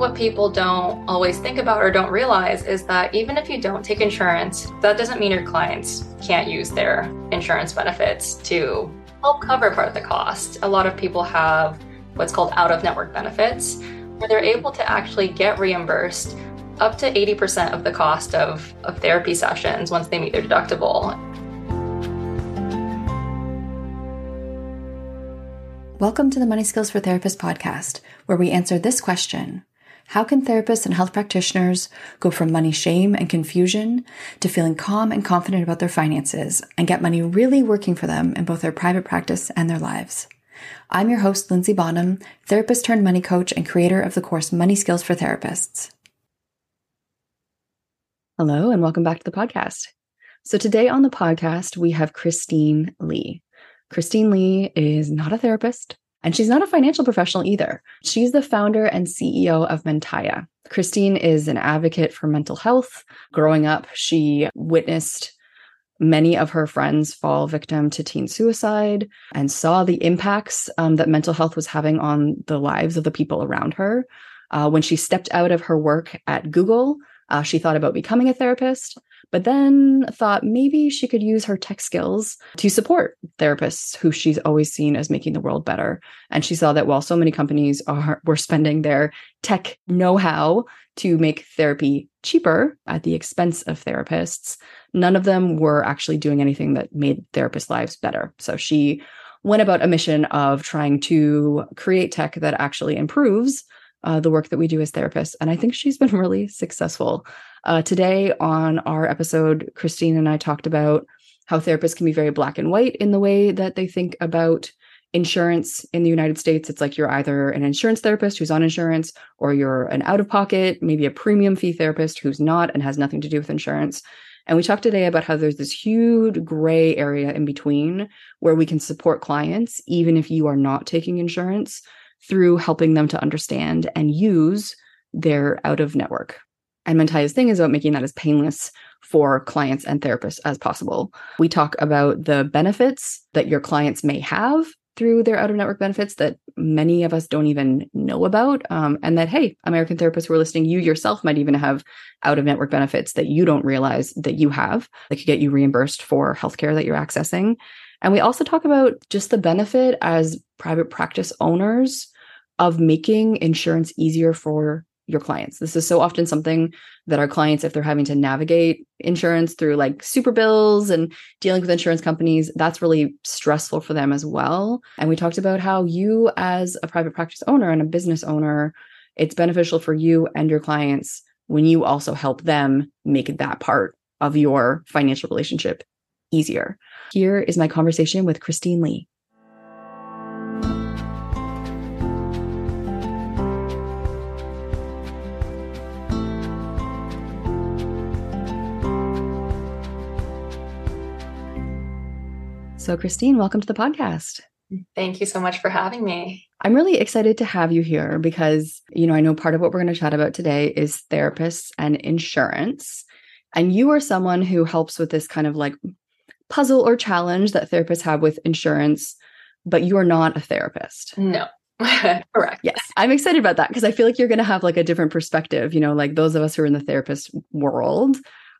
What people don't always think about or don't realize is that even if you don't take insurance, that doesn't mean your clients can't use their insurance benefits to help cover part of the cost. A lot of people have what's called out of network benefits, where they're able to actually get reimbursed up to 80% of the cost of, of therapy sessions once they meet their deductible. Welcome to the Money Skills for Therapists podcast, where we answer this question How can therapists and health practitioners go from money shame and confusion to feeling calm and confident about their finances and get money really working for them in both their private practice and their lives? I'm your host, Linzy Bonham, therapist turned money coach and creator of the course Money Skills for Therapists. Hello, and welcome back to the podcast. So, today on the podcast, we have Christine Li. Christine Li is not a therapist, and she's not a financial professional either. She's the founder and CEO of Mentaya. Christine is an advocate for mental health. Growing up, she witnessed many of her friends fall victim to teen suicide and saw the impacts um, that mental health was having on the lives of the people around her. Uh, when she stepped out of her work at Google, uh, she thought about becoming a therapist, but then thought maybe she could use her tech skills to support therapists who she's always seen as making the world better. And she saw that while so many companies are were spending their tech know-how to make therapy cheaper at the expense of therapists, none of them were actually doing anything that made therapists' lives better. So she went about a mission of trying to create tech that actually improves uh, the work that we do as therapists. And I think she's been really successful. Uh, today on our episode, Christine and I talked about how therapists can be very black and white in the way that they think about insurance in the United States. It's like you're either an insurance therapist who's on insurance, or you're an out of pocket, maybe a premium fee therapist who's not and has nothing to do with insurance. And we talked today about how there's this huge gray area in between where we can support clients, even if you are not taking insurance, through helping them to understand and use their out of network. And Mentaya's thing is about making that as painless for clients and therapists as possible. We talk about the benefits that your clients may have through their out of network benefits that many of us don't even know about. Um, and that, hey, American therapists who are listening, you yourself might even have out of network benefits that you don't realize that you have that could get you reimbursed for healthcare that you're accessing. And we also talk about just the benefit as private practice owners of making insurance easier for your clients. This is so often something that our clients, if they're having to navigate insurance through like super bills and dealing with insurance companies, that's really stressful for them as well. And we talked about how you, as a private practice owner and a business owner, it's beneficial for you and your clients when you also help them make that part of your financial relationship easier. Here is my conversation with Christine Li. So, Christine, welcome to the podcast. Thank you so much for having me. I'm really excited to have you here because, you know, I know part of what we're going to chat about today is therapists and insurance. And you are someone who helps with this kind of like puzzle or challenge that therapists have with insurance, but you are not a therapist. No. Correct. Yes. I'm excited about that because I feel like you're going to have like a different perspective. You know, like those of us who are in the therapist world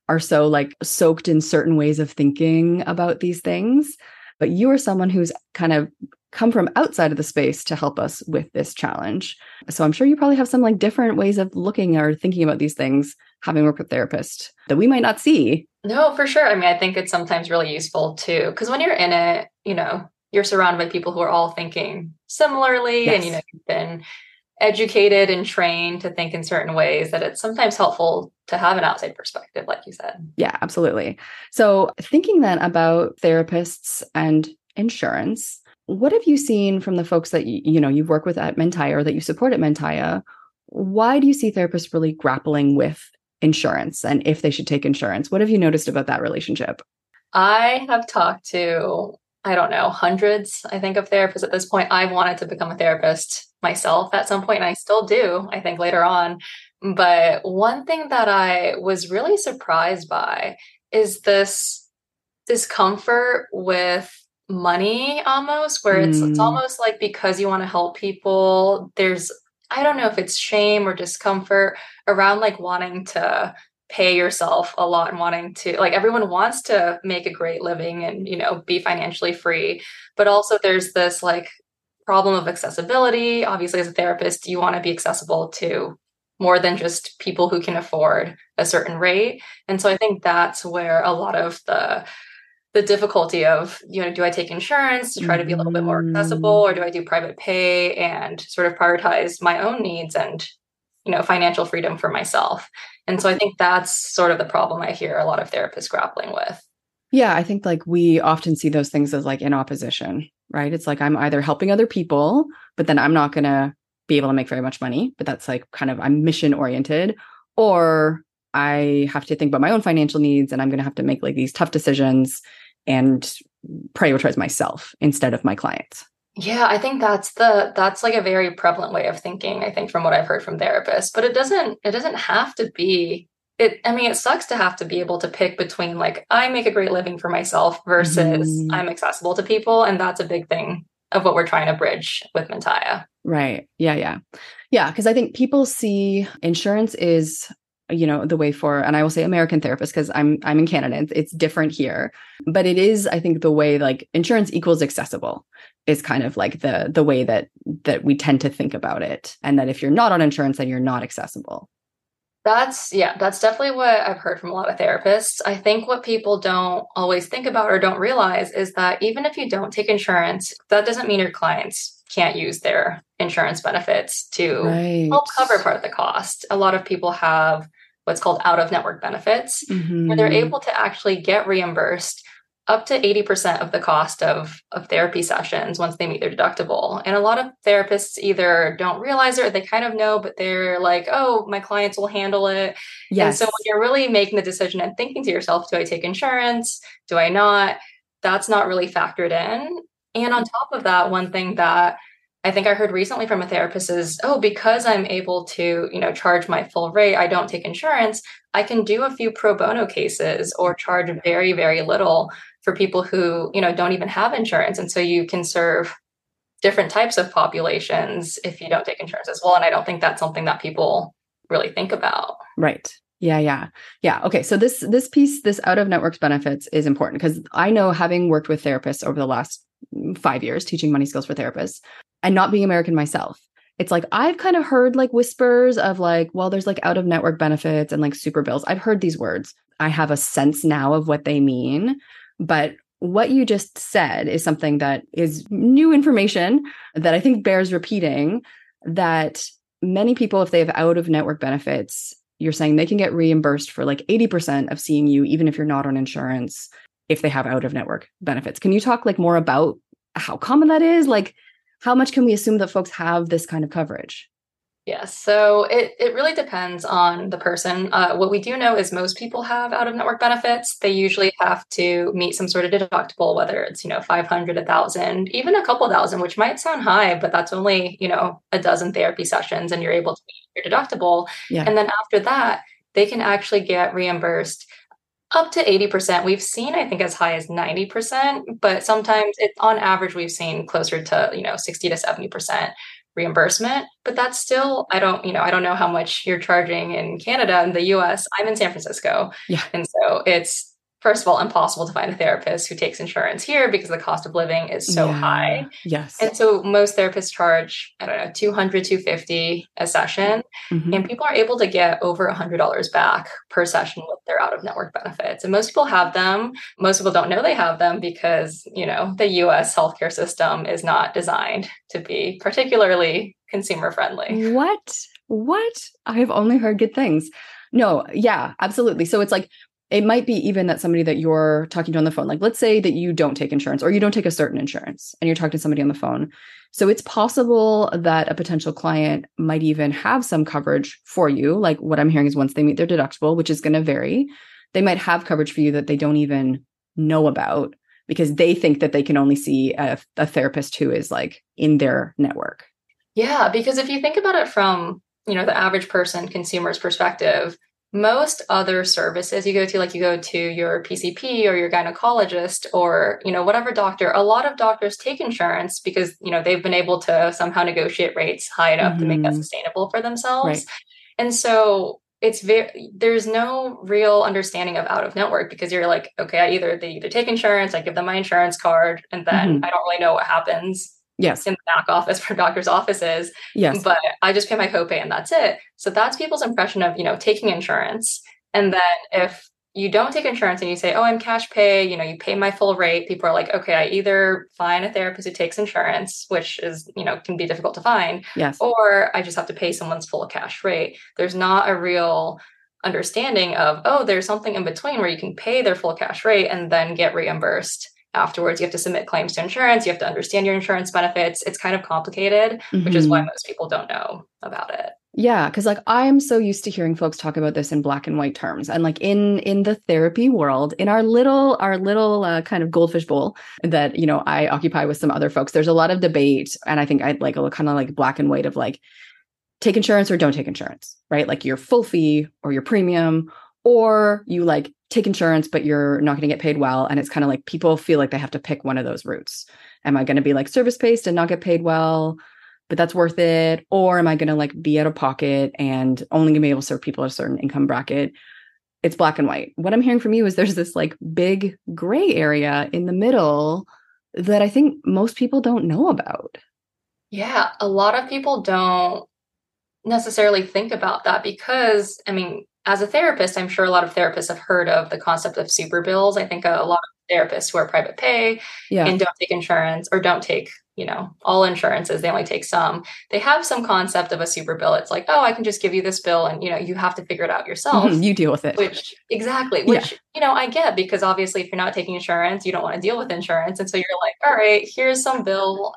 are so like soaked in certain ways of thinking about these things. But you are someone who's kind of come from outside of the space to help us with this challenge. So I'm sure you probably have some like different ways of looking or thinking about these things, having worked with therapists that we might not see. No, for sure. I mean, I think it's sometimes really useful too, because when you're in it, you know, you're surrounded by people who are all thinking similarly yes. and you know, you've been educated and trained to think in certain ways that it's sometimes helpful to have an outside perspective like you said yeah absolutely so thinking then about therapists and insurance what have you seen from the folks that you, you know you've worked with at Mentaya or that you support at Mentaya? Why do you see therapists really grappling with insurance and if they should take insurance? What have you noticed about that relationship? I have talked to I don't know, hundreds, I think, of therapists at this point. I've wanted to become a therapist myself at some point, and I still do, I think, later on. But one thing that I was really surprised by is this discomfort with money almost where it's mm. it's almost like because you want to help people there's i don't know if it's shame or discomfort around like wanting to pay yourself a lot and wanting to like everyone wants to make a great living and you know be financially free but also there's this like problem of accessibility. Obviously as a therapist you want to be accessible to more than just people who can afford a certain rate. And so i think that's where a lot of the the difficulty of you know do i take insurance to try to be a little bit more accessible or do i do private pay and sort of prioritize my own needs and you know financial freedom for myself? And so i think that's sort of the problem i hear a lot of therapists grappling with. Yeah i think like we often see those things as like in opposition right it's like i'm either helping other people but then i'm not going to be able to make very much money but that's like kind of i'm mission oriented or I have to think about my own financial needs and I'm going to have to make like these tough decisions and prioritize myself instead of my clients. Yeah, I think that's the that's like a very prevalent way of thinking, I think from what I've heard from therapists, but it doesn't it doesn't have to be it I mean it sucks to have to be able to pick between like I make a great living for myself versus mm-hmm. I'm accessible to people and that's a big thing of what we're trying to bridge with Mentaya. Right. Yeah, yeah. Yeah, because I think people see insurance is you know the way for and i will say american therapist because i'm i'm in canada it's, it's different here but it is i think the way like insurance equals accessible is kind of like the the way that that we tend to think about it and that if you're not on insurance then you're not accessible that's yeah that's definitely what i've heard from a lot of therapists i think what people don't always think about or don't realize is that even if you don't take insurance that doesn't mean your clients can't use their insurance benefits to right. help cover part of the cost a lot of people have what's called out of network benefits, mm-hmm. where they're mm-hmm. able to actually get reimbursed up to 80% of the cost of, of therapy sessions once they meet their deductible. And a lot of therapists either don't realize it or they kind of know, but they're like, oh, my clients will handle it. Yes. And so when you're really making the decision and thinking to yourself, do I take insurance? Do I not? That's not really factored in. And on top of that, one thing that I think I heard recently from a therapist is, oh, because I'm able to, you know, charge my full rate, I don't take insurance, I can do a few pro bono cases or charge very, very little for people who, you know, don't even have insurance. And so you can serve different types of populations if you don't take insurance as well. And I don't think that's something that people really think about. Right. Yeah, yeah. Yeah. Okay. So this this piece, this out of networks benefits is important because I know having worked with therapists over the last mm, five years teaching money skills for therapists and not being American myself. It's like I've kind of heard like whispers of like, well, there's like out of network benefits and like super bills. I've heard these words. I have a sense now of what they mean. But what you just said is something that is new information that I think bears repeating that many people, if they have out of network benefits, you're saying they can get reimbursed for like 80% of seeing you, even if you're not on insurance, if they have out of network benefits. Can you talk like more about how common that is? Like, how much can we assume that folks have this kind of coverage? Yes. So it, it really depends on the person. Uh, what we do know is most people have out of network benefits. They usually have to meet some sort of deductible, whether it's, you know, 500, a thousand, even a couple thousand, which might sound high, but that's only, you know, a dozen therapy sessions and you're able to meet your deductible. Yeah. And then after that, they can actually get reimbursed up to 80%. We've seen, I think, as high as 90%, but sometimes it's on average, we've seen closer to, you know, 60 to 70% reimbursement but that's still i don't you know i don't know how much you're charging in canada and the us i'm in san francisco. Yeah. And so it's first of all impossible to find a therapist who takes insurance here because the cost of living is so yeah. high. Yes. And so most therapists charge i don't know 200 250 a session. Mm-hmm. and people are able to get over $100 back per session with their out of network benefits. And most people have them. Most people don't know they have them because you know the us healthcare system is not designed to be particularly consumer friendly. What? What? I've only heard good things. No yeah absolutely. So it's like it might be even that somebody that you're talking to on the phone like let's say that you don't take insurance or you don't take a certain insurance and you're talking to somebody on the phone. So it's possible that a potential client might even have some coverage for you. Like what i'm hearing is once they meet their deductible which is going to vary they might have coverage for you that they don't even know about because they think that they can only see a, a therapist who is like in their network. Yeah because if you think about it from you know the average person consumer's perspective most other services you go to like you go to your pcp or your gynecologist or you know whatever doctor a lot of doctors take insurance because you know they've been able to somehow negotiate rates high enough mm-hmm. to make that mm-hmm. sustainable for themselves right. and so it's very there's no real understanding of out of network because you're like okay i either they either take insurance i give them my insurance card and then mm-hmm. i don't really know what happens yes. in the back office for doctor's offices yes. but i just pay my copay and that's it. So that's people's impression of you know taking insurance. And then if you don't take insurance and you say oh i'm cash pay you know you pay my full rate people are like okay i either find a therapist who takes insurance which is you know can be difficult to find yes. or i just have to pay someone's full cash rate. There's not a real understanding of oh there's something in between where you can pay their full cash rate and then get reimbursed afterwards you have to submit claims to insurance you have to understand your insurance benefits it's kind of complicated mm-hmm. which is why mm-hmm. most people don't know about it yeah because like i'm so used to hearing folks talk about this in black and white terms and like in in the therapy world in our little our little uh, kind of goldfish bowl that you know i occupy with some other folks there's a lot of debate and i think i'd like a kind of like black and white of like take insurance or don't take insurance right like your full fee or your premium or you like take insurance but you're not going to get paid well. And it's kind of like people feel like they have to pick one of those routes. Am i going to be like service based and not get paid well but that's worth it? Or am i going to like be out of pocket and only going to be able to serve people at a certain income bracket? It's black and white. What i'm hearing from you is there's this like big gray area in the middle that i think most people don't know about. Yeah a lot of people don't necessarily think about that because i mean as a therapist, I'm sure a lot of therapists have heard of the concept of super bills. I think a, lot of therapists who are private pay yeah. and don't take insurance or don't take, you know, all insurances, they only take some. They have some concept of a super bill. It's like, oh, I can just give you this bill and, you know, you have to figure it out yourself. Mm-hmm, you deal with it. Which, exactly, which, yeah. you know, I get because obviously if you're not taking insurance, you don't want to deal with insurance. And so you're like, all right, here's some bill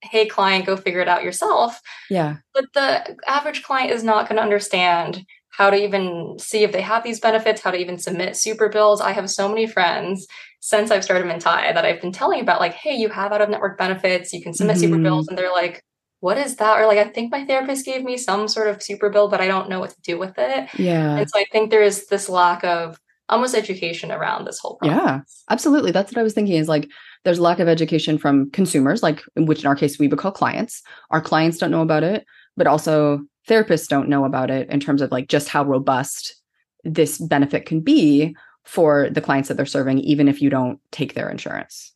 hey client go figure it out yourself yeah but the average client is not going to understand how to even see if they have these benefits, how to even submit super bills. I have so many friends since I've started Mentaya that I've been telling about, like, hey, you have out of network benefits, you can submit mm-hmm. super bills. And they're like, what is that? Or like, I think my therapist gave me some sort of super bill, but I don't know what to do with it. Yeah. And so I think there is this lack of almost education around this whole process. Yeah, absolutely. That's what I was thinking is like, there's lack of education from consumers, like, which in our case, we would call clients. Our clients don't know about it, but also therapists don't know about it in terms of like just how robust this benefit can be for the clients that they're serving, even if you don't take their insurance.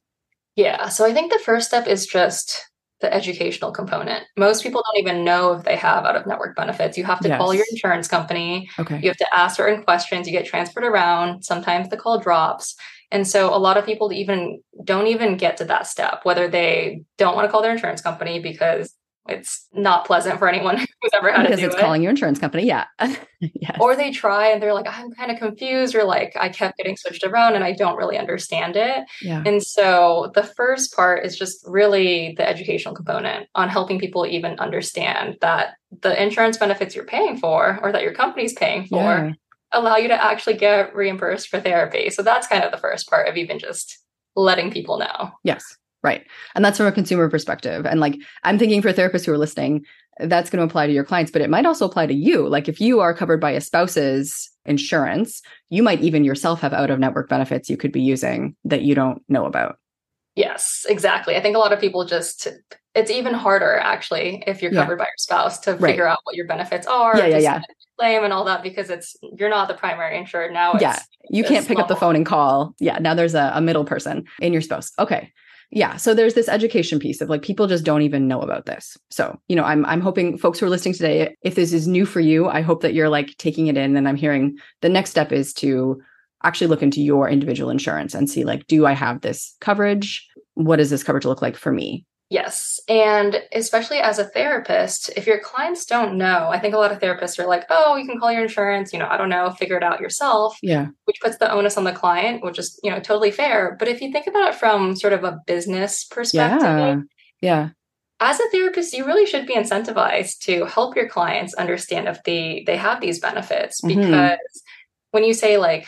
Yeah. So I think the first step is just the educational component. Most people don't even know if they have out of network benefits. You have to yes. call your insurance company. Okay. You have to ask certain questions. You get transferred around. Sometimes the call drops. And so a lot of people even don't even get to that step, whether they don't want to call their insurance company because it's not pleasant for anyone who's ever had because it's it. calling your insurance company. Yeah. yes. Or they try and they're like, I'm kind of confused, or like I kept getting switched around and I don't really understand it. yeah. And so the first part is just really the educational component on helping people even understand that the insurance benefits you're paying for or that your company's paying for Yeah. allow you to actually get reimbursed for therapy. So that's kind of the first part of even just letting people know. Yes. Right. And that's from a consumer perspective. And like, I'm thinking for therapists who are listening, that's going to apply to your clients, but it might also apply to you. Like, if you are covered by a spouse's insurance, you might even yourself have out of network benefits you could be using that you don't know about. Yes, exactly. I think a lot of people just it's even harder actually if you're Yeah. covered by your spouse to Right. figure out what your benefits are, Yeah, yeah, yeah. claim and all that because it's you're not the primary insured now. It's, yeah. You can't pick up the phone and call. Yeah. Now there's a, a middle person in your spouse. Okay. Yeah. So there's this education piece of like people just don't even know about this. So, you know, I'm I'm hoping folks who are listening today, if this is new for you, I hope that you're like taking it in and I'm hearing the next step is to actually look into your individual insurance and see like, do I have this coverage? What does this coverage look like for me? Yes. And especially as a therapist, if your clients don't know, I think a lot of therapists are like, oh, you can call your insurance, you know, I don't know, figure it out yourself, Yeah. which puts the onus on the client, which is, you know, totally fair. But if you think about it from sort of a business perspective, Yeah. Yeah. as a therapist you really should be incentivized to help your clients understand if they they have these benefits Mhm. because when you say like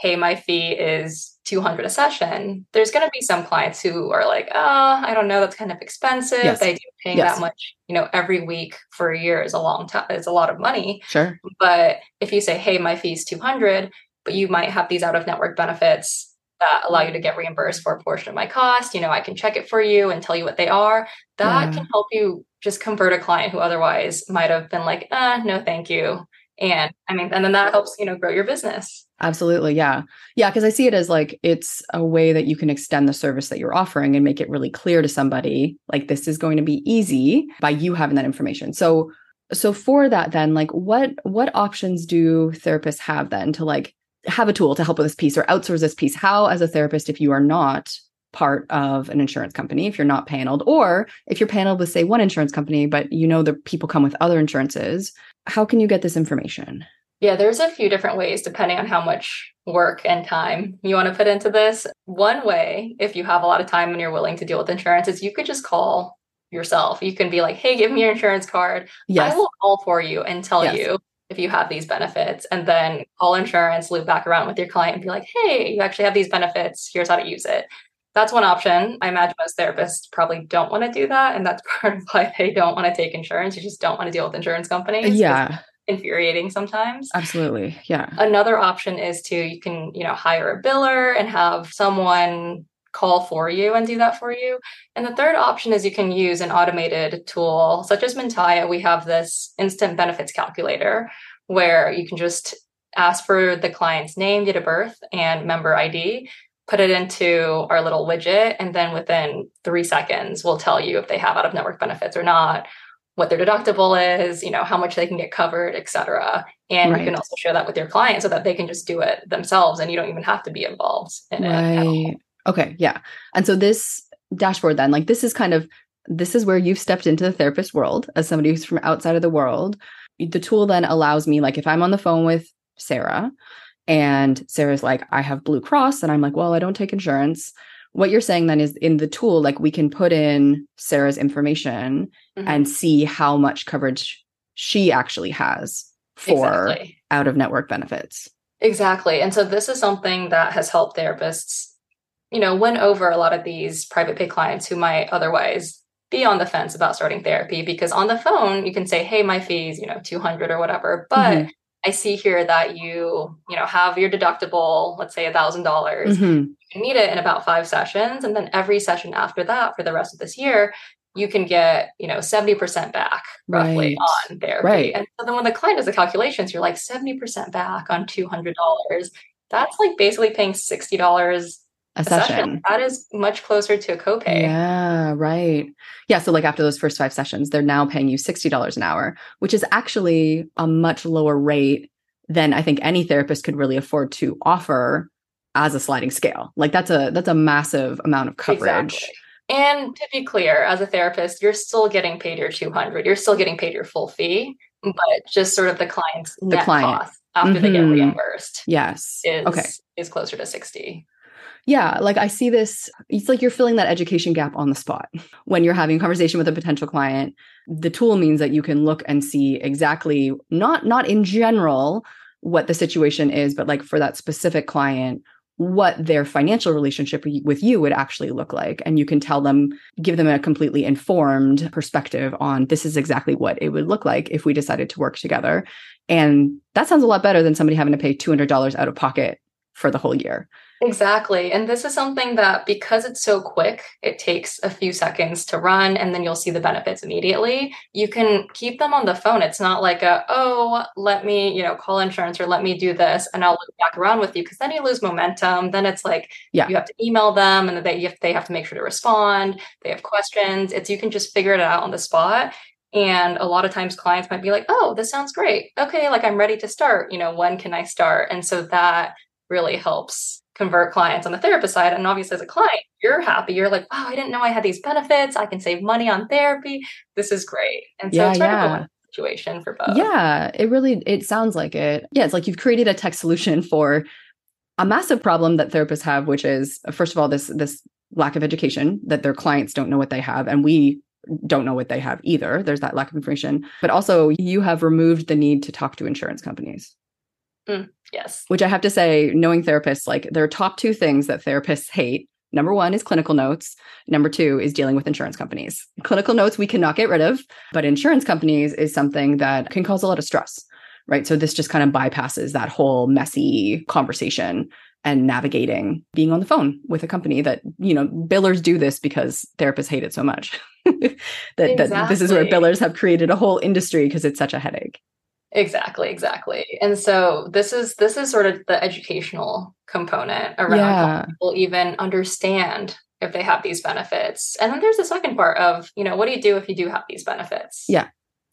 hey my fee is 200 a session there's going to be some clients who are like oh i don't know that's kind of expensive Yes. the idea of paying Yes. that much you know every week for a year is a long time is a lot of money Sure. but if you say hey my fee is 200 but you might have these out of network benefits that allow you to get reimbursed for a portion of my cost you know i can check it for you and tell you what they are that Yeah. can help you just convert a client who otherwise might have been like uh no thank you and i mean and then that helps you know grow your business Absolutely. Yeah. Yeah. Cause I see it as like it's a way that you can extend the service that you're offering and make it really clear to somebody like this is going to be easy by you having that information. So, so for that, then, like what what options do therapists have then to like have a tool to help with this piece or outsource this piece? How, as a therapist, if you are not part of an insurance company, if you're not paneled, or if you're paneled with, say, one insurance company, but you know the people come with other insurances, how can you get this information? Yeah, there's a few different ways depending on how much work and time you want to put into this. One way, if you have a lot of time and you're willing to deal with insurance, is you could just call yourself. You can be like, hey, give me your insurance card. Yes. I will call for you and tell Yes. you if you have these benefits. And then call insurance, loop back around with your client and be like, hey, you actually have these benefits. Here's how to use it. That's one option. I imagine most therapists probably don't want to do that. And that's part of why they don't want to take insurance. You just don't want to deal with insurance companies. Uh, yeah. infuriating sometimes. Absolutely. Yeah. Another option is to you can, you know, hire a biller and have someone call for you and do that for you. And the third option is you can use an automated tool such as Mentaya. We have this instant benefits calculator where you can just ask for the client's name, date of birth, and member ID, put it into our little widget, and then within three seconds, we'll tell you if they have out of network benefits or not, what their deductible is, you know, how much they can get covered, et cetera. And you can also share that with your client so that they can just do it themselves and you don't even have to be involved in it. at Okay. Yeah. And so this dashboard, then, like, this is kind of this is where you've stepped into the therapist world as somebody who's from outside of the world. The tool then allows me, like, if I'm on the phone with Sarah and Sarah's like, I have Blue Cross, and I'm like, well, I don't take insurance. What you're saying then is in the tool, like, we can put in Sarah's information Mhm. and see how much coverage she actually has for Exactly. out of network benefits. Exactly. And so this is something that has helped therapists, you know, win over a lot of these private pay clients who might otherwise be on the fence about starting therapy because on the phone you can say, "Hey, my fees, you know, 200 or whatever." But Mhm. I see here that you, you know, have your deductible, let's say a $1,000. dollars Mhm. You can meet it in about 5 sessions and then every session after that for the rest of this year, you can get, you know, 70% back roughly Right. on therapy. Right. And so then when the client does the calculations, you're like 70% back on $200. That's like basically paying $60 A a session. session. That is much closer to a copay. Yeah, right. Yeah. So, like after those first five sessions, they're now paying you $60 an hour, which is actually a much lower rate than I think any therapist could really afford to offer as a sliding scale. Like that's a that's a massive amount of coverage Exactly. And to be clear, as a therapist, you're still getting paid your 200. You're still getting paid your full fee, but just sort of the client's The net client. cost after they get Mhm. reimbursed Yes. is okay. is closer to 60. Yeah, like I see this, it's like you're filling that education gap on the spot. When you're having a conversation with a potential client, the tool means that you can look and see exactly not not in general what the situation is, but like for that specific client, what their financial relationship with you would actually look like. And you can tell them, give them a completely informed perspective on this is exactly what it would look like if we decided to work together. And that sounds a lot better than somebody having to pay $200 out of pocket for the whole year. Exactly. And this is something that because it's so quick, it takes a few seconds to run and then you'll see the benefits immediately. You can keep them on the phone. It's not like a, oh, let me, you know, call insurance or let me do this and I'll look back around with you because then you lose momentum. Then it's like Yeah. you have to email them and they they have to make sure to respond. They have questions. It's you can just figure it out on the spot. And a lot of times clients might be like, oh, this sounds great. Okay, like I'm ready to start. You know, when can I start? And so that really helps convert clients on the therapist side. And obviously, as a client, you're happy. You're like, wow, I didn't know I had these benefits. I can save money on therapy. This is great. And so Yeah, it's yeah. situation for both. Yeah, it really it sounds like it. Yeah, it's like you've created a tech solution for a massive problem that therapists have, which is first of all this this lack of education that their clients don't know what they have, and we don't know what they have either. There's that lack of information, but also you have removed the need to talk to insurance companies. Mm, yes. Which I have to say, knowing therapists, like there are top two things that therapists hate. Number one is clinical notes. Number two is dealing with insurance companies. Clinical notes we cannot get rid of, but insurance companies is something that can cause a lot of stress, right? So this just kind of bypasses that whole messy conversation and navigating being on the phone with a company that, you know, billers do this because therapists hate it so much. that, that this is where billers have created a whole industry because it's such a headache. Exactly, exactly. And so this is this is sort of the educational component around Yeah. people even understand if they have these benefits. And then there's the second part of, you know, what do you do if you do have these benefits? Yeah.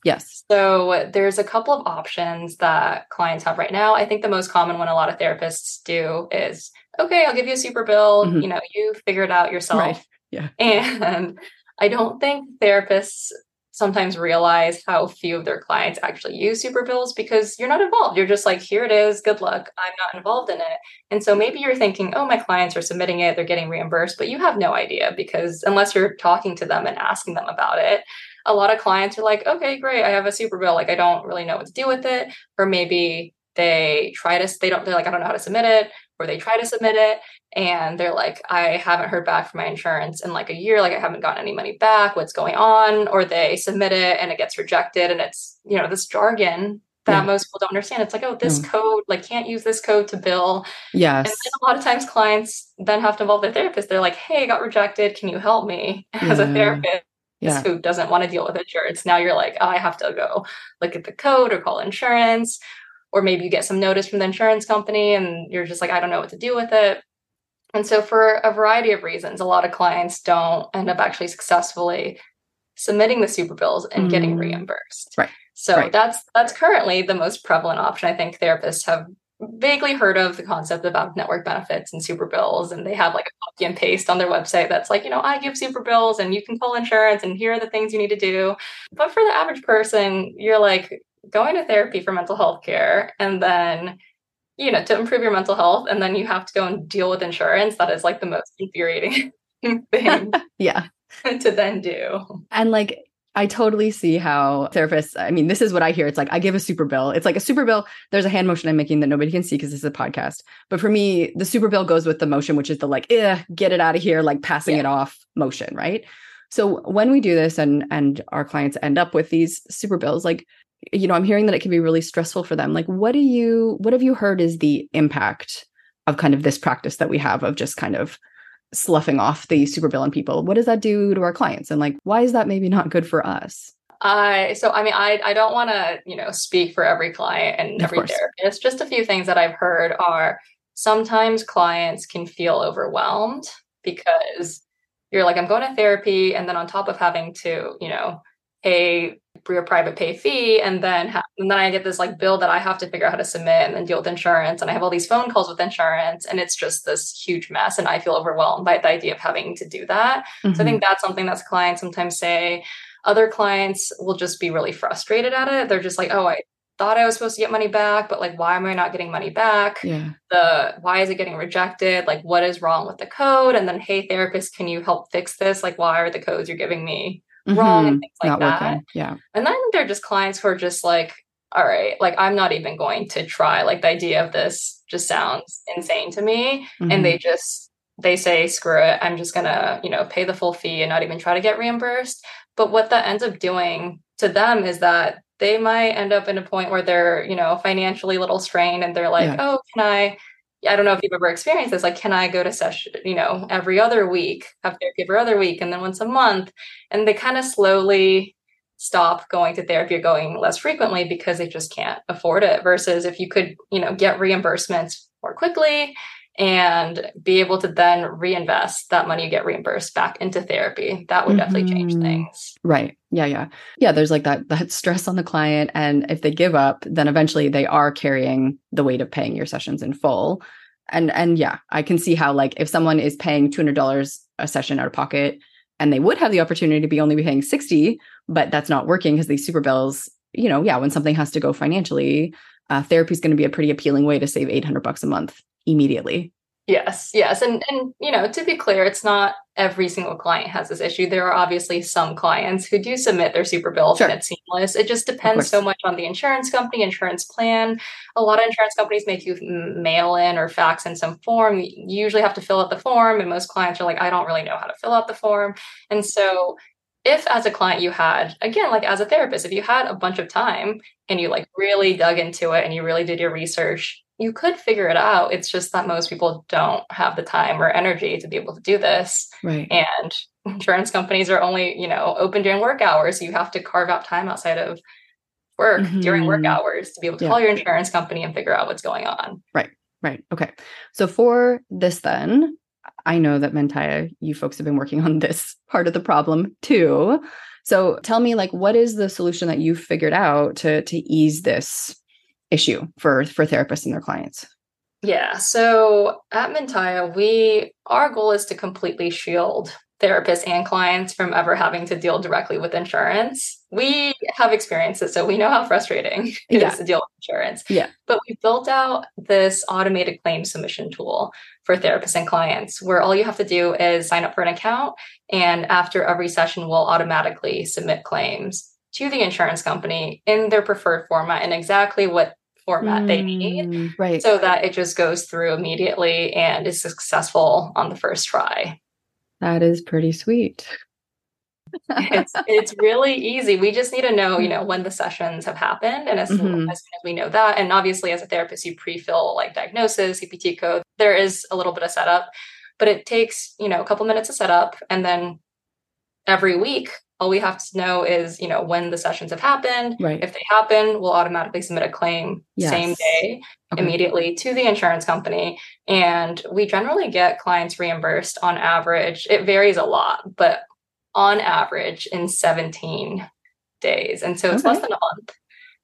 Yes. So there's a couple of options that clients have right now. I think the most common one a lot of therapists do is, okay, I'll give you a super bill. Mhm. You know, you figure it out yourself. Right. Yeah. And I don't think therapists sometimes realize how few of their clients actually use super bills because you're not involved. You're just like, here it is, good luck. I'm not involved in it. And so maybe you're thinking, oh, my clients are submitting it, they're getting reimbursed, but you have no idea because unless you're talking to them and asking them about it, a lot of clients are like, okay, great, I have a super bill. Like, I don't really know what to do with it. Or maybe they try to, they don't, they're like, I don't know how to submit it, or they try to submit it and they're like, I haven't heard back from my insurance in like a year, like I haven't gotten any money back, what's going on? Or they submit it and it gets rejected and it's, you know, this jargon that Yeah. most people don't understand. It's like, oh, this No. code, like can't use this code to bill. Yes. And then a lot of times clients then have to involve their therapist. They're like, hey, I got rejected. Can you help me? As a mm. therapist Yeah. who doesn't want to deal with insurance. Now you're like, oh, I have to go look at the code or call insurance. Or maybe you get some notice from the insurance company and you're just like, I don't know what to do with it. And so, for a variety of reasons, a lot of clients don't end up actually successfully submitting the super bills and getting Mm. reimbursed. Right. So Right. that's that's currently the most prevalent option. I think therapists have vaguely heard of the concept of network benefits and super bills, and they have like a copy and paste on their website that's like, you know, I give super bills and you can call insurance and here are the things you need to do. But for the average person, you're like going to therapy for mental health care and then you know to improve your mental health and then you have to go and deal with insurance that is like the most infuriating thing yeah. to then do And like, I totally see how therapists, I mean, this is what I hear. It's like, I give a super bill. It's like a super bill. There's a hand motion I'm making that nobody can see because this is a podcast. But for me, the super bill goes with the motion, which is the like, eh, get it out of here, like passing Yeah. it off motion, right? So when we do this and and our clients end up with these super bills, like, you know, I'm hearing that it can be really stressful for them. Like, what do you, what have you heard is the impact of kind of this practice that we have of just kind of sloughing off the super bill on people what does that do to our clients and like why is that maybe not good for us I so I mean I I don't want to you know speak for every client and Of every course. therapist. Just a few things that I've heard are sometimes clients can feel overwhelmed because you're like I'm going to therapy and then on top of having to you know pay your private pay fee and then ha- and then I get this like bill that I have to figure out how to submit and then deal with insurance and I have all these phone calls with insurance and it's just this huge mess and I feel overwhelmed by the idea of having to do that. Mm-hmm. So I think mm-hmm. that's something that clients sometimes say. Other clients will just be really frustrated at it. They're just like, "Oh, I thought I was supposed to get money back, but like, why am I not getting money back? Yeah. The why is it getting rejected? Like, what is wrong with the code? And then, hey, therapist, can you help fix this? Like, why are the codes you're giving me mm-hmm. wrong and things like not that? Working. Yeah. And then they're just clients who are just like, all right, like I'm not even going to try. Like the idea of this just sounds insane to me. Mm-hmm. And they just they say, screw it, I'm just gonna, you know, pay the full fee and not even try to get reimbursed. But what that ends up doing to them is that they might end up in a point where they're, you know, financially a little strained and they're like, yeah. oh, can I? I don't know if you've ever experienced this. Like, can I go to session, you know, every other week, have therapy every other week, and then once a month? And they kind of slowly stop going to therapy or going less frequently because they just can't afford it. Versus if you could, you know, get reimbursements more quickly and be able to then reinvest that money you get reimbursed back into therapy that would mm-hmm. definitely change mm-hmm. things right yeah yeah yeah there's like that that stress on the client and if they give up then eventually they are carrying the weight of paying your sessions in full and and yeah i can see how like if someone is paying $200 a session out of pocket and they would have the opportunity to be only paying 60 but that's not working because these super bills you know yeah when something has to go financially uh, therapy is going to be a pretty appealing way to save 800 bucks a month immediately. Yes, yes. And and you know, to be clear, it's not every single client has this issue. There are obviously some clients who do submit their super bills sure. and it's seamless. It just depends so much on the insurance company, insurance plan. A lot of insurance companies make you mail in or fax in some form. You usually have to fill out the form, and most clients are like, I don't really know how to fill out the form. And so if as a client you had again like as a therapist if you had a bunch of time and you like really dug into it and you really did your research you could figure it out. It's just that most people don't have the time or energy to be able to do this. Right. And insurance companies are only, you know, open during work hours. So you have to carve out time outside of work mm-hmm. during work mm-hmm. hours to be able to yeah. call your insurance company and figure out what's going on. Right. Right. Okay. So for this then, I know that Mentaya, you folks have been working on this part of the problem too. So tell me like what is the solution that you figured out to to ease this issue for for therapists and their clients? Yeah. So at Mentaya, we our goal is to completely shield therapists and clients from ever having to deal directly with insurance. We have experienced it, so we know how frustrating it yeah. is to deal with insurance. Yeah. But we built out this automated claim submission tool for therapists and clients where all you have to do is sign up for an account and after every session we'll automatically submit claims to the insurance company in their preferred format and exactly what format mm, they need. Mm, right. So that it just goes through immediately and is successful on the first try. That is pretty sweet. it's it's really easy. We just need to know, you know, when the sessions have happened, and as, mm-hmm. soon, as soon as we know that, and obviously as a therapist, you pre-fill like diagnosis, CPT code. There is a little bit of setup, but it takes you know a couple minutes to set up, and then every week all we have to know is you know when the sessions have happened right. if they happen we'll automatically submit a claim yes. same day okay. immediately to the insurance company and we generally get clients reimbursed on average it varies a lot but on average in 17 days and so it's okay. less than a month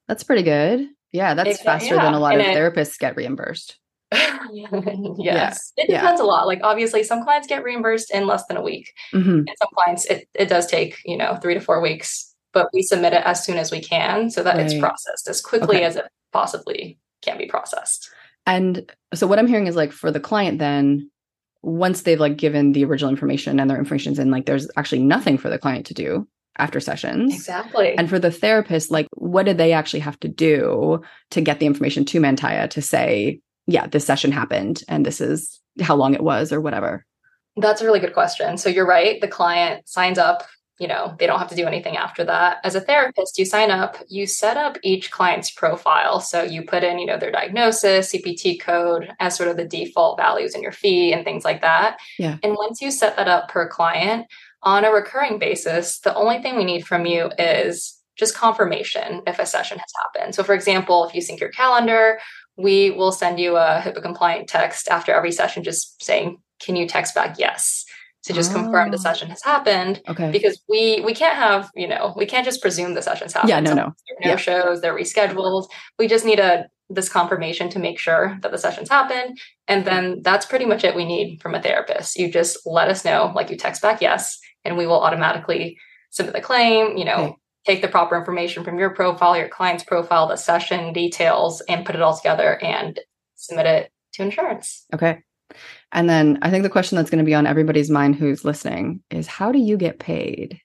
that's pretty good yeah that's it, faster yeah. than a lot and of it, therapists get reimbursed yes. Yeah. It depends yeah. a lot. Like obviously some clients get reimbursed in less than a week. Mm-hmm. And some clients it, it does take, you know, three to four weeks, but we submit it as soon as we can so that right. it's processed as quickly okay. as it possibly can be processed. And so what I'm hearing is like for the client then once they've like given the original information and their information's in like there's actually nothing for the client to do after sessions. Exactly. And for the therapist, like what did they actually have to do to get the information to Mentaya to say, yeah, this session happened and this is how long it was or whatever? That's a really good question. So you're right. The client signs up, you know, they don't have to do anything after that. As a therapist, you sign up, you set up each client's profile. So you put in, you know, their diagnosis, CPT code as sort of the default values in your fee and things like that. Yeah. And once you set that up per client on a recurring basis, the only thing we need from you is just confirmation if a session has happened. So, for example, if you sync your calendar we will send you a HIPAA compliant text after every session just saying, can you text back yes? to just oh. confirm the oh. session has happened. Okay. Because we we can't have, you know, we can't just presume the sessions happen. Yeah, no, no. No yeah. shows, they're rescheduled. We just need a this confirmation to make sure that the sessions happen. And then that's pretty much it we need from a therapist. You just let us know, like you text back yes, and we will automatically submit the claim, you know, okay. Take the proper information from your profile, your client's profile, the session details, and put it all together and submit it to insurance. Okay. And then I think the question that's going to be on everybody's mind who's listening is how do you get paid?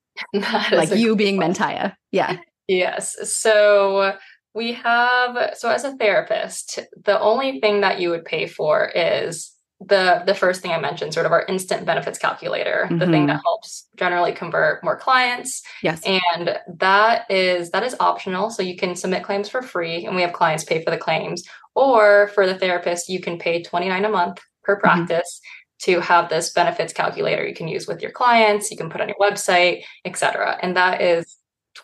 like you being Mentaya. Yeah. Yes. So we have so as a therapist, the only thing that you would pay for is the the first thing I mentioned, sort of our instant benefits calculator, mm-hmm. the thing that mm-hmm. helps generally convert more clients. Yes. And that is that is optional. So you can submit claims for free and we have clients pay for the claims. Or for the therapist, you can pay 29 a month per mm-hmm. practice mm-hmm. to have this benefits calculator you can use with your clients, you can put on your website, etc. And that is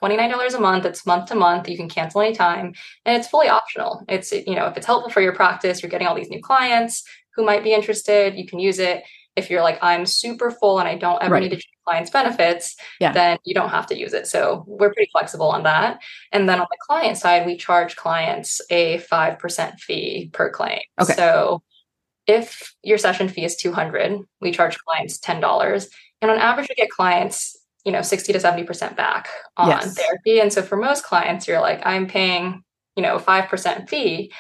$29 a month. It's month to month. You can cancel anytime and it's fully optional. It's, you know, if it's helpful for your practice, you're getting all these new clients, who might be interested. You can use it. If you're like, I'm super full and I don't ever right. need to clients' benefits, yeah. then you don't have to use it. So we're pretty flexible on that. And then on the client side, we charge clients a 5% fee per claim. Okay. So if your session fee is 200, we charge clients $10. And on average, we get clients, you know, 60 to 70% back on yes. therapy. And so for most clients, you're like, I'm paying, you know, 5% fee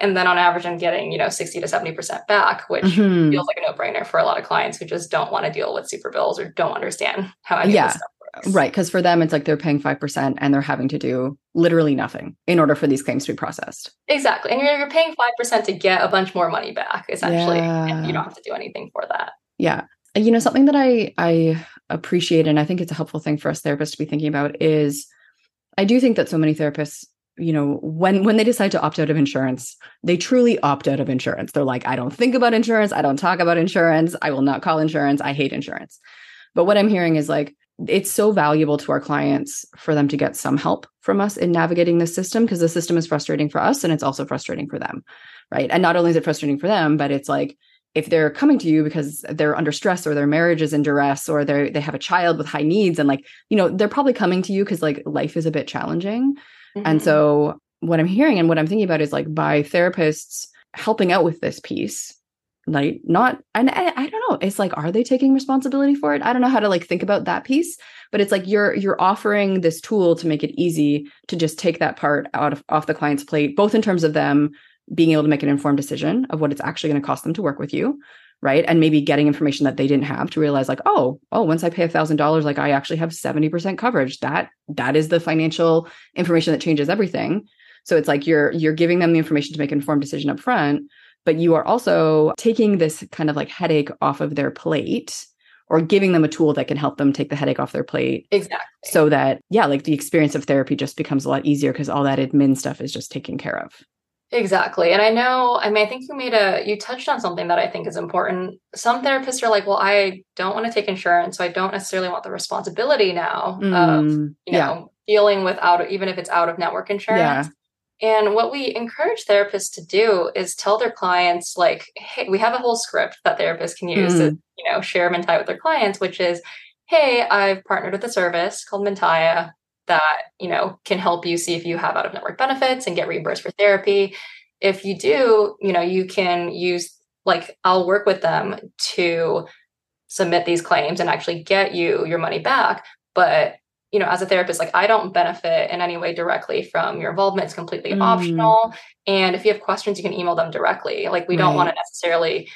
and then on average i'm getting you know 60 to 70% back which mm-hmm. feels like a no-brainer for a lot of clients who just don't want to deal with super bills or don't understand how any yeah. Right. Because for them, it's like they're paying 5% and they're having to do literally nothing in order for these claims to be processed. Exactly. And you're, you're paying 5% to get a bunch more money back, essentially. Yeah. And you don't have to do anything for that. Yeah. You know, something that I, I appreciate, and I think it's a helpful thing for us therapists to be thinking about is I do think that so many therapists you know when when they decide to opt out of insurance they truly opt out of insurance. They're like i don't think about insurance. I don't talk about insurance. I will not call insurance. I hate insurance. But what i'm hearing is like it's so valuable to our clients for them to get some help from us in navigating this system because the system is frustrating for us and it's also frustrating for them right? And not only is it frustrating for them but it's like if they're coming to you because they're under stress or their marriage is in duress or they they have a child with high needs and like you know they're probably coming to you because like life is a bit challenging Mm-hmm. And so what I'm hearing and what I'm thinking about is like by therapists helping out with this piece, like not and I, I don't know, it's like are they taking responsibility for it? I don't know how to like think about that piece, but it's like you're you're offering this tool to make it easy to just take that part out of off the client's plate, both in terms of them being able to make an informed decision of what it's actually going to cost them to work with you right? And maybe getting information that they didn't have to realize like oh oh once i pay a thousand dollars like i actually have 70% coverage. That that is the financial information that changes everything. So it's like you're you're giving them the information to make an informed decision up front but you are also taking this kind of like headache off of their plate or giving them a tool that can help them take the headache off their plate. Exactly. So that yeah like the experience of therapy just becomes a lot easier because all that admin stuff is just taken care of Exactly. And I know, I mean, I think you made a, you touched on something that I think is important. Some therapists are like, well, I don't want to take insurance. So I don't necessarily want the responsibility now mm, of, you yeah. know, dealing with out, even if it's out of network insurance. Yeah. And what we encourage therapists to do is tell their clients, like, hey, we have a whole script that therapists can use mm. to, you know, share Mentaya with their clients, which is, hey, I've partnered with a service called Mentaya that you know can help you see if you have out of network benefits and get reimbursed for therapy. If you do you know you can use like i'll work with them to submit these claims and actually get you your money back. But you know as a therapist like i don't benefit in any way directly from your involvement. It's completely mm. optional. And if you have questions you can email them directly. Like we right. don't want to necessarily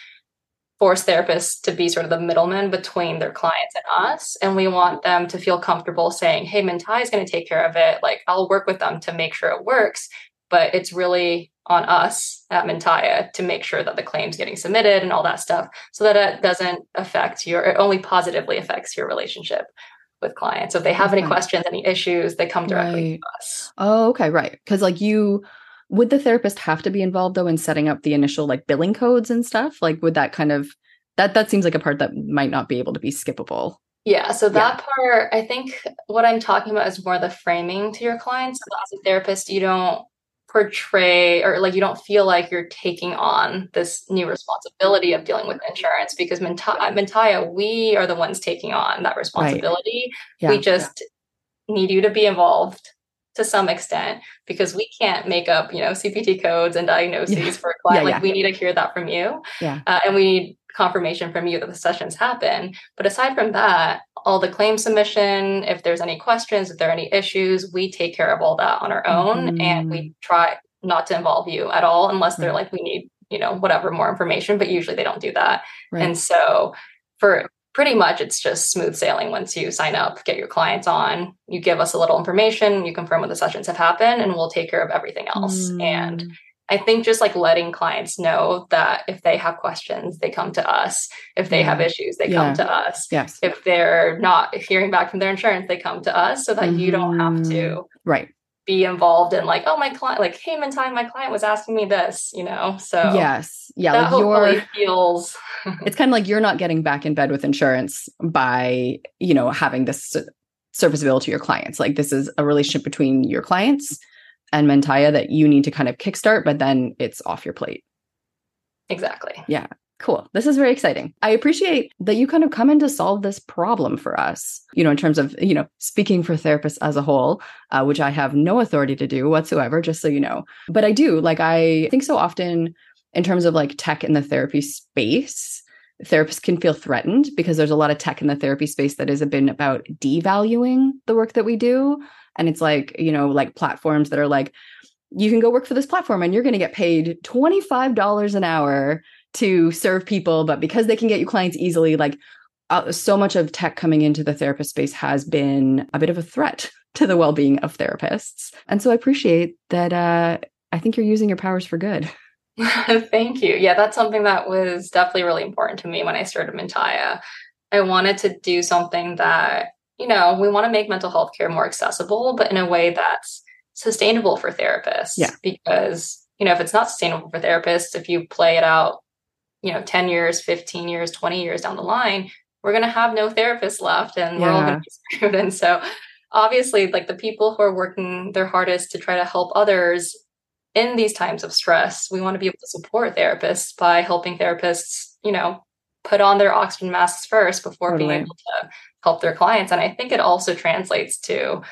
force therapists to be sort of the middleman between their clients and us. And we want them to feel comfortable saying, hey, Mentaya is going to take care of it. Like I'll work with them to make sure it works. But it's really on us at Mentaya to make sure that the claim's getting submitted and all that stuff so that it doesn't affect your, it only positively affects your relationship with clients. So if they have okay. any mm-hmm. questions, any issues, they come directly right. to us. Oh, okay, right. Because like you, would the therapist have to be involved though in setting up the initial like billing codes and stuff? Like would that kind of that that seems like a part that might not be able to be skippable. Yeah, so that yeah. part, I think what I'm talking about is more the framing to your clients. So as a therapist, you don't portray or like you don't feel like you're taking on this new responsibility of dealing with insurance because Mentaya, we are the ones taking on that responsibility. Right. Yeah. We just yeah. need you to be involved to some extent because we can't make up, you know, CPT codes and diagnoses yeah. for a client. like we need to hear that from you. Yeah. Uh, and we need confirmation from you that the sessions happen. But aside from that, all the claim submission, if there's any questions, if there are any issues, we take care of all that on our own mm-hmm. and we mm-hmm. try not to involve you at all unless they're right. like, we need, you know, whatever more information, but usually they don't do that. Right. And so for pretty much it's just smooth sailing once you sign up, get your clients on, you give us a little information, you confirm what the sessions have happened, and we'll take care of everything else. Mm. And I think just like letting clients know that if they have questions, they come to us. If they yeah. have issues, they yeah. come to us. Yes. If they're not hearing back from their insurance, they come to us so that mm-hmm. you don't have to mm, right be involved in like, oh, my client, like, hey, in time, my client was asking me this, you know? So yes. Yeah. That like hopefully feels it's kind of like you're not getting back in bed with insurance by, you know, having this serviceability to your clients. Like this is a relationship between your clients and Mentaya that you need to kind of kickstart, but then it's off your plate. Exactly. Yeah. Cool. This is very exciting. I appreciate that you kind of come in to solve this problem for us, you know, in terms of, you know, speaking for therapists as a whole, uh, which I have no authority to do whatsoever, just so you know. But I do, like, I think so often in terms of like tech in the therapy space, therapists can feel threatened because there's a lot of tech in the therapy space that has been about devaluing the work that we do and it's like you know like platforms that are like you can go work for this platform and you're going to get paid $25 an hour to serve people but because they can get you clients easily like uh, so much of tech coming into the therapist space has been a bit of a threat to the well-being of therapists and so i appreciate that uh, i think you're using your powers for good thank you yeah that's something that was definitely really important to me when i started Mentaya. i wanted to do something that you know, we want to make mental health care more accessible, but in a way that's sustainable for therapists. Yeah. Because, you know, if it's not sustainable for therapists, if you play it out, you know, 10 years, 15 years, 20 years down the line, we're going to have no therapists left and yeah. we're all going to be screwed. And so, obviously, like the people who are working their hardest to try to help others in these times of stress, we want to be able to support therapists by helping therapists, you know, put on their oxygen masks first before totally. being able to help their clients. And I think it also translates to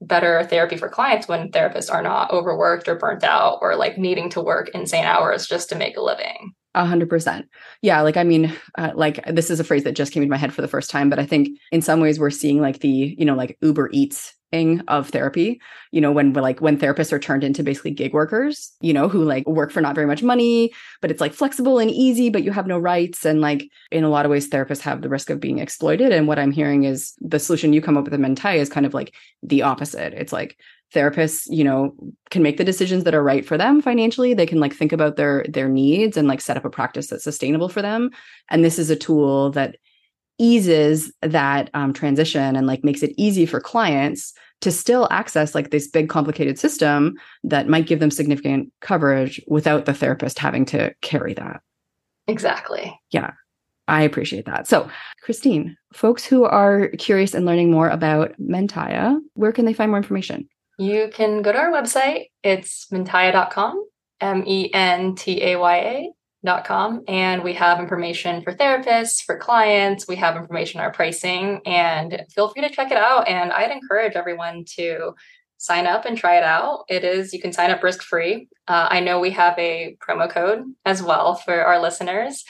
better therapy for clients when therapists are not overworked or burnt out or like needing to work insane hours just to make a living. A hundred percent. Yeah. Like, I mean, uh, like this is a phrase that just came into my head for the first time, but I think in some ways we're seeing like the, you know, like Uber Eats thing of therapy you know when we're like when therapists are turned into basically gig workers you know who like work for not very much money but it's like flexible and easy but you have no rights and like in a lot of ways therapists have the risk of being exploited and what i'm hearing is the solution you come up with in Mentaya is kind of like the opposite it's like therapists you know can make the decisions that are right for them financially. They can like think about their their needs and like set up a practice that's sustainable for them. And this is a tool that eases that um, transition and like makes it easy for clients to still access like this big complicated system that might give them significant coverage without the therapist having to carry that. Exactly. Yeah. I appreciate that. So christine folks who are curious and learning more about mentaya where can they find more information you can go to our website. It's mentaya.com m-e-n-t-a-y-a com and we have information for therapists for clients. We have information on our pricing. And feel free to check it out. And i'd encourage everyone to sign up and try it out. It is you can sign up risk free uh, i know we have a promo code as well for our listeners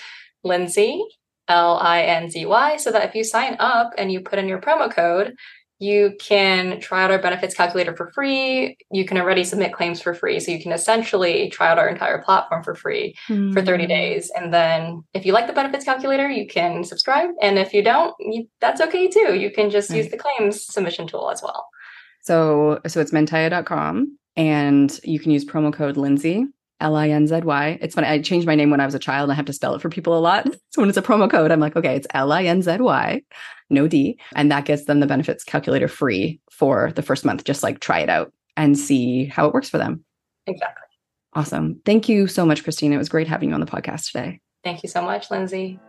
Linzy l-i-n-z-y so that if you sign up and you put in your promo code you can try out our benefits calculator for free. You can already submit claims for free. So you can essentially try out our entire platform for free mm. for 30 hmm. days. And then if you like the benefits calculator, you can subscribe. And if you don't, you, that's okay too. You can just right. use the claims submission tool as well. So, so it's mentaya.com and you can use promo code Linzy L I N Z Y. It's funny. I changed my name when I was a child and I have to spell it for people a lot. So when it's a promo code, I'm like, okay, it's L I N Z Y, no D. And that gets them the benefits calculator free for the first month. Just like try it out and see how it works for them. Exactly. Awesome. Thank you so much, Christine. It was great having you on the podcast today. Thank you so much, Linzy.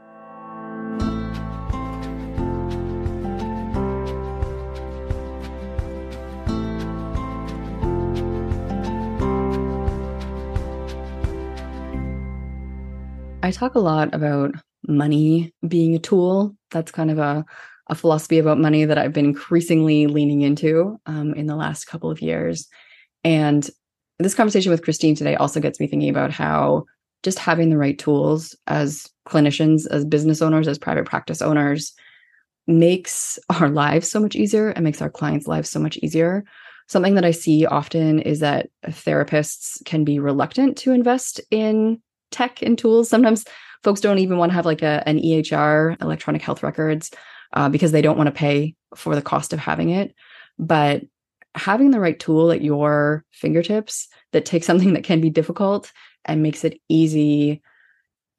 I talk a lot about money being a tool. That's kind of a, a philosophy about money that I've been increasingly leaning into um, in the last couple of years. And this conversation with Christine today also gets me thinking about how just having the right tools as clinicians, as business owners, as private practice owners makes our lives so much easier and makes our clients' lives so much easier. Something that I see often is that therapists can be reluctant to invest in tech and tools. Sometimes folks don't even want to have like a, an EHR, electronic health records, uh, because they don't want to pay for the cost of having it. But having the right tool at your fingertips that takes something that can be difficult and makes it easy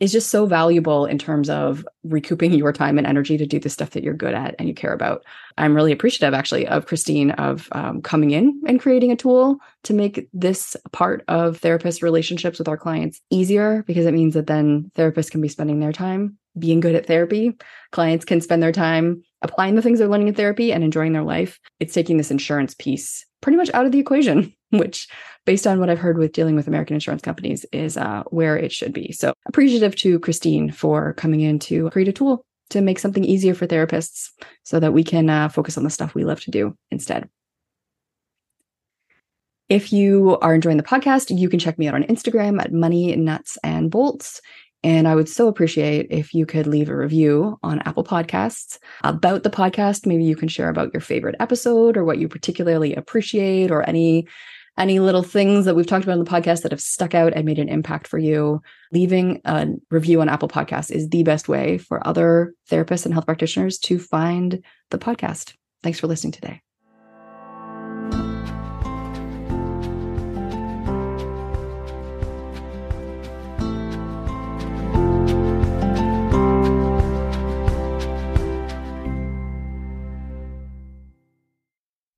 is just so valuable in terms of recouping your time and energy to do the stuff that you're good at and you care about. I'm really appreciative, actually, of Christine of um, coming in and creating a tool to make this part of therapist relationships with our clients easier because it means that then therapists can be spending their time being good at therapy. Clients can spend their time applying the things they're learning in therapy and enjoying their life. It's taking this insurance piece pretty much out of the equation, which, based on what I've heard with dealing with American insurance companies, is uh, where it should be. So, appreciative to Christine for coming in to create a tool to make something easier for therapists so that we can uh, focus on the stuff we love to do instead. If you are enjoying the podcast, you can check me out on Instagram at Money Nuts and Bolts. And I would so appreciate if you could leave a review on Apple Podcasts about the podcast. Maybe you can share about your favorite episode or what you particularly appreciate or any any little things that we've talked about in the podcast that have stuck out and made an impact for you. Leaving a review on Apple Podcasts is the best way for other therapists and health practitioners to find the podcast. Thanks for listening today.